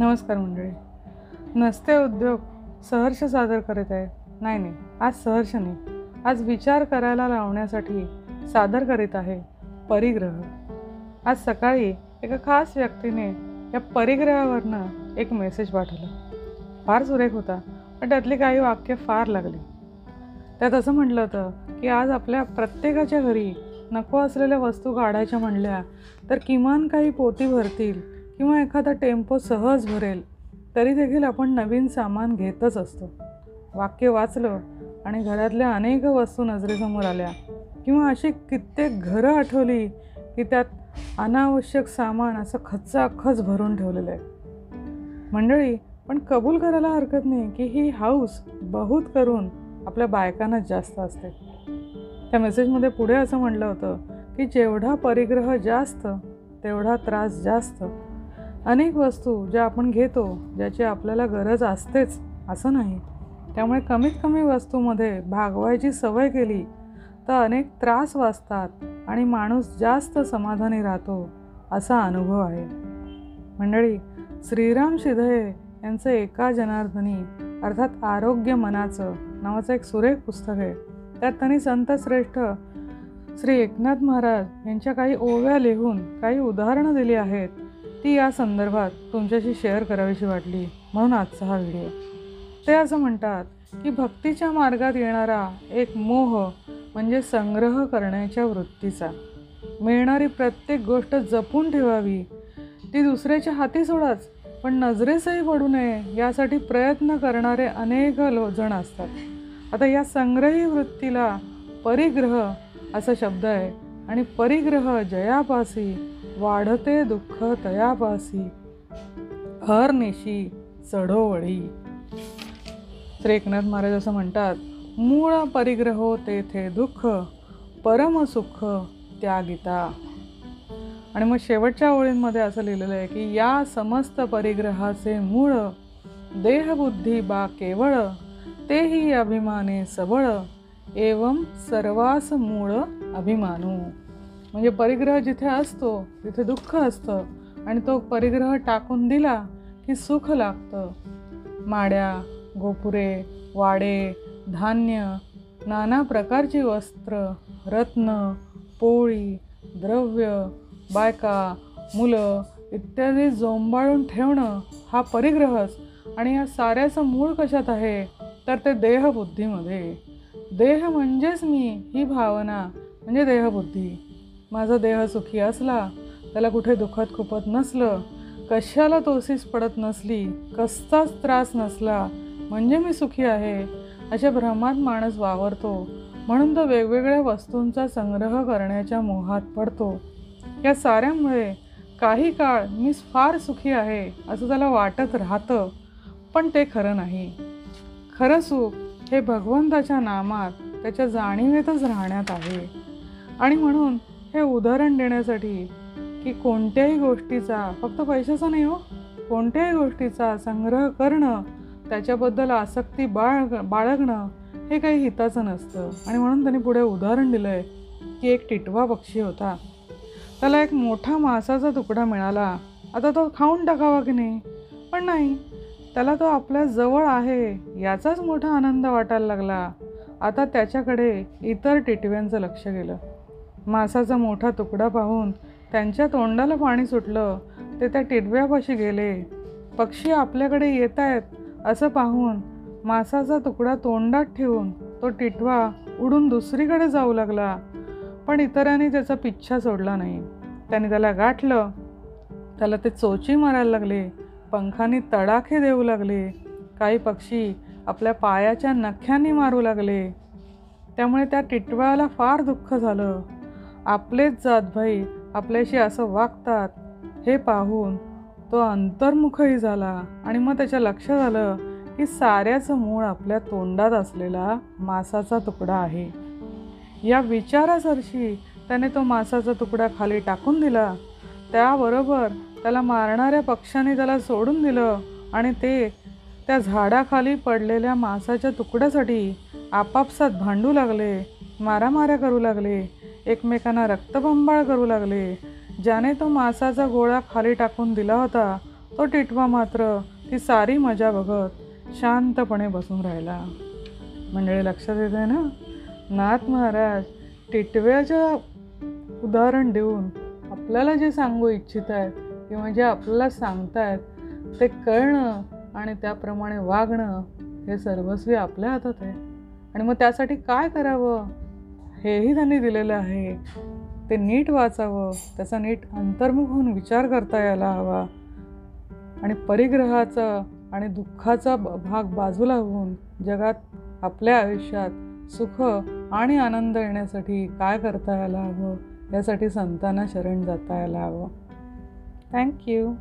नमस्कार मंडळी. नसते उद्योग सहर्ष सादर करीत आहेत. नाही नाही आज सहर्ष नाही. आज विचार करायला लावण्यासाठी सादर करीत आहे परिग्रह. आज सकाळी एका खास व्यक्तीने या परिग्रहावरनं एक मेसेज पाठवला. फार सुरेख होता पण त्यातली काही वाक्य फार लागली. त्यात असं म्हटलं होतं की आज आपल्या प्रत्येकाच्या घरी नको असलेल्या वस्तू काढायच्या म्हणल्या तर किमान काही पोती भरतील किंवा एखादा टेम्पो सहज भरेल तरी देखील आपण नवीन सामान घेतच असतो. वाक्य वाचलं आणि घरातल्या अनेक वस्तू नजरेसमोर आल्या किंवा अशी कित्येक घरं आठवली की त्यात अनावश्यक सामान असं खचाखच भरून ठेवलेलं आहे. मंडळी पण कबूल करायला हरकत नाही की ही हाऊस बहुत करून आपल्या बायकांनाच जास्त असते. त्या मेसेजमध्ये पुढे असं म्हटलं होतं की जेवढा परिग्रह जास्त तेवढा त्रास जास्त. अनेक वस्तू ज्या आपण घेतो ज्याची आपल्याला गरज असतेच असं नाही. त्यामुळे कमीत कमी वस्तूमध्ये भागवायची सवय केली तर अनेक त्रास वाचतात आणि माणूस जास्त समाधानी राहतो असा अनुभव आहे. मंडळी श्रीराम शिधये यांचं एका जनार्दनी अर्थात आरोग्य मनाचं नावाचं एक सुरेख पुस्तक आहे. त्यात त्यांनी संतश्रेष्ठ श्री एकनाथ महाराज यांच्या काही ओव्या लिहून काही उदाहरणं दिली आहेत. ती या संदर्भात तुमच्याशी शेअर करावीशी वाटली म्हणून आजचा हा व्हिडिओ ते असं म्हणतात की भक्तीच्या मार्गात येणारा एक मोह म्हणजे संग्रह करण्याच्या वृत्तीचा. मिळणारी प्रत्येक गोष्ट जपून ठेवावी. ती दुसऱ्याच्या हाती सोडाच पण नजरेसही पडू नये यासाठी प्रयत्न करणारे अनेक जण असतात. आता या संग्रही वृत्तीला परिग्रह असा शब्द आहे आणि परिग्रह जयापासी वाढते दुःख तयापासी. हरनिशी चढोवळी. श्री एकनाथ महाराज असं म्हणतात मूळ परिग्रहो तेथे दुःख परमसुख त्यागिता आणि मग शेवटच्या ओळींमध्ये असं लिहिलेलं आहे की या समस्त परिग्रहाचे मूळ देहबुद्धी बा केवळ तेही अभिमाने सबळ एवं सर्वास मूळ अभिमानू. म्हणजे परिग्रह जिथे असतो तिथे दुःख असतं आणि तो परिग्रह टाकून दिला की सुख लागतं. माड्या गोपुरे वाडे धान्य नाना प्रकारची वस्त्र रत्न पोळी द्रव्य बायका मुलं इत्यादी जोंबाळून ठेवणं हा परिग्रहच आणि या साऱ्याचं मूळ कशात आहे? तर ते देहबुद्धीमध्ये. देह म्हणजेच मी ही भावना म्हणजे देहबुद्धी. माझा देह सुखी असला त्याला कुठे दुखत खुपत नसलं कशाला तोसीस पडत नसली कसताच त्रास नसला म्हणजे मी सुखी आहे अशा भ्रमात माणूस वावरतो म्हणून तो वेगवेगळ्या वस्तूंचा संग्रह करण्याच्या मोहात पडतो. या साऱ्यामुळे काही काळ मी फार सुखी आहे असं त्याला वाटत राहतं पण ते खरं नाही. खरं सुख हे भगवंताच्या नामात त्याच्या जाणीवेतच राहण्यात आहे. आणि म्हणून हे उदाहरण देण्यासाठी की कोणत्याही गोष्टीचा फक्त पैशाचा नाही हो कोणत्याही गोष्टीचा संग्रह करणं त्याच्याबद्दल आसक्ती बाळ बाळगणं हे काही हिताचं नसतं. आणि म्हणून त्यांनी पुढे उदाहरण दिलं आहे की एक टिटवा पक्षी होता. त्याला एक मोठा मासाचा तुकडा मिळाला. आता तो खाऊन टाकावा की नाही? पण नाही. त्याला तो आपल्या जवळ आहे याचाच मोठा आनंद वाटायला लागला. आता त्याच्याकडे इतर टिटव्यांचं लक्ष गेलं. मासाचा मोठा तुकडा पाहून त्यांच्या तोंडाला पाणी सुटलं ते त्या टिटव्यापाशी गेले. पक्षी आपल्याकडे येत आहेत असं पाहून मासाचा तुकडा तोंडात ठेवून तो टिटवा उडून दुसरीकडे जाऊ लागला. पण इतरांनी त्याचा पिच्छा सोडला नाही. त्याने त्याला गाठलं. त्याला ते चोची मारायला लागले. पंखांनी तडाखे देऊ लागले. काही पक्षी आपल्या पायाच्या नख्यांनी मारू लागले. त्यामुळे त्या टिटव्याला फार दुःख झालं. आपलेच जातभाई आपल्याशी असं वागतात. हे पाहून तो अंतर्मुखही झाला आणि मग त्याच्या लक्षात आलं की साऱ्याचं मूळ आपल्या तोंडात असलेला मासाचा तुकडा आहे. या विचारासरशी त्याने तो मासाचा तुकडा खाली टाकून दिला. त्याबरोबर त्याला मारणाऱ्या पक्षाने त्याला सोडून दिलं आणि ते त्या झाडाखाली पडलेल्या मासाच्या तुकड्यासाठी आपापसात भांडू लागले मारामाऱ्या करू लागले एकमेकांना रक्तबंबाळ करू लागले. ज्याने तो मासाचा गोळा खाली टाकून दिला होता तो टिटवा मात्र ती सारी मजा बघत शांतपणे बसून राहिला. मंडळी लक्षात येते ना? नाथ महाराज टिटव्याचं उदाहरण देऊन आपल्याला जे सांगू इच्छित आहेत किंवा जे आपल्याला सांगतायत ते कळणं आणि त्याप्रमाणे वागणं हे सर्वस्वी आपल्या हातात आहे. आणि मग त्यासाठी काय करावं? हेही त्यांनी दिलेलं आहे. ते नीट वाचावं त्याचा नीट अंतर्मुख होऊन विचार करता यायला हवा. आणि परिग्रहाचा आणि दुःखाचा ब- भाग बाजूला होऊन जगात आपल्या आयुष्यात सुख आणि आनंद येण्यासाठी काय करता यायला हवं यासाठी संतांना शरण जाता यायला हवं. थँक्यू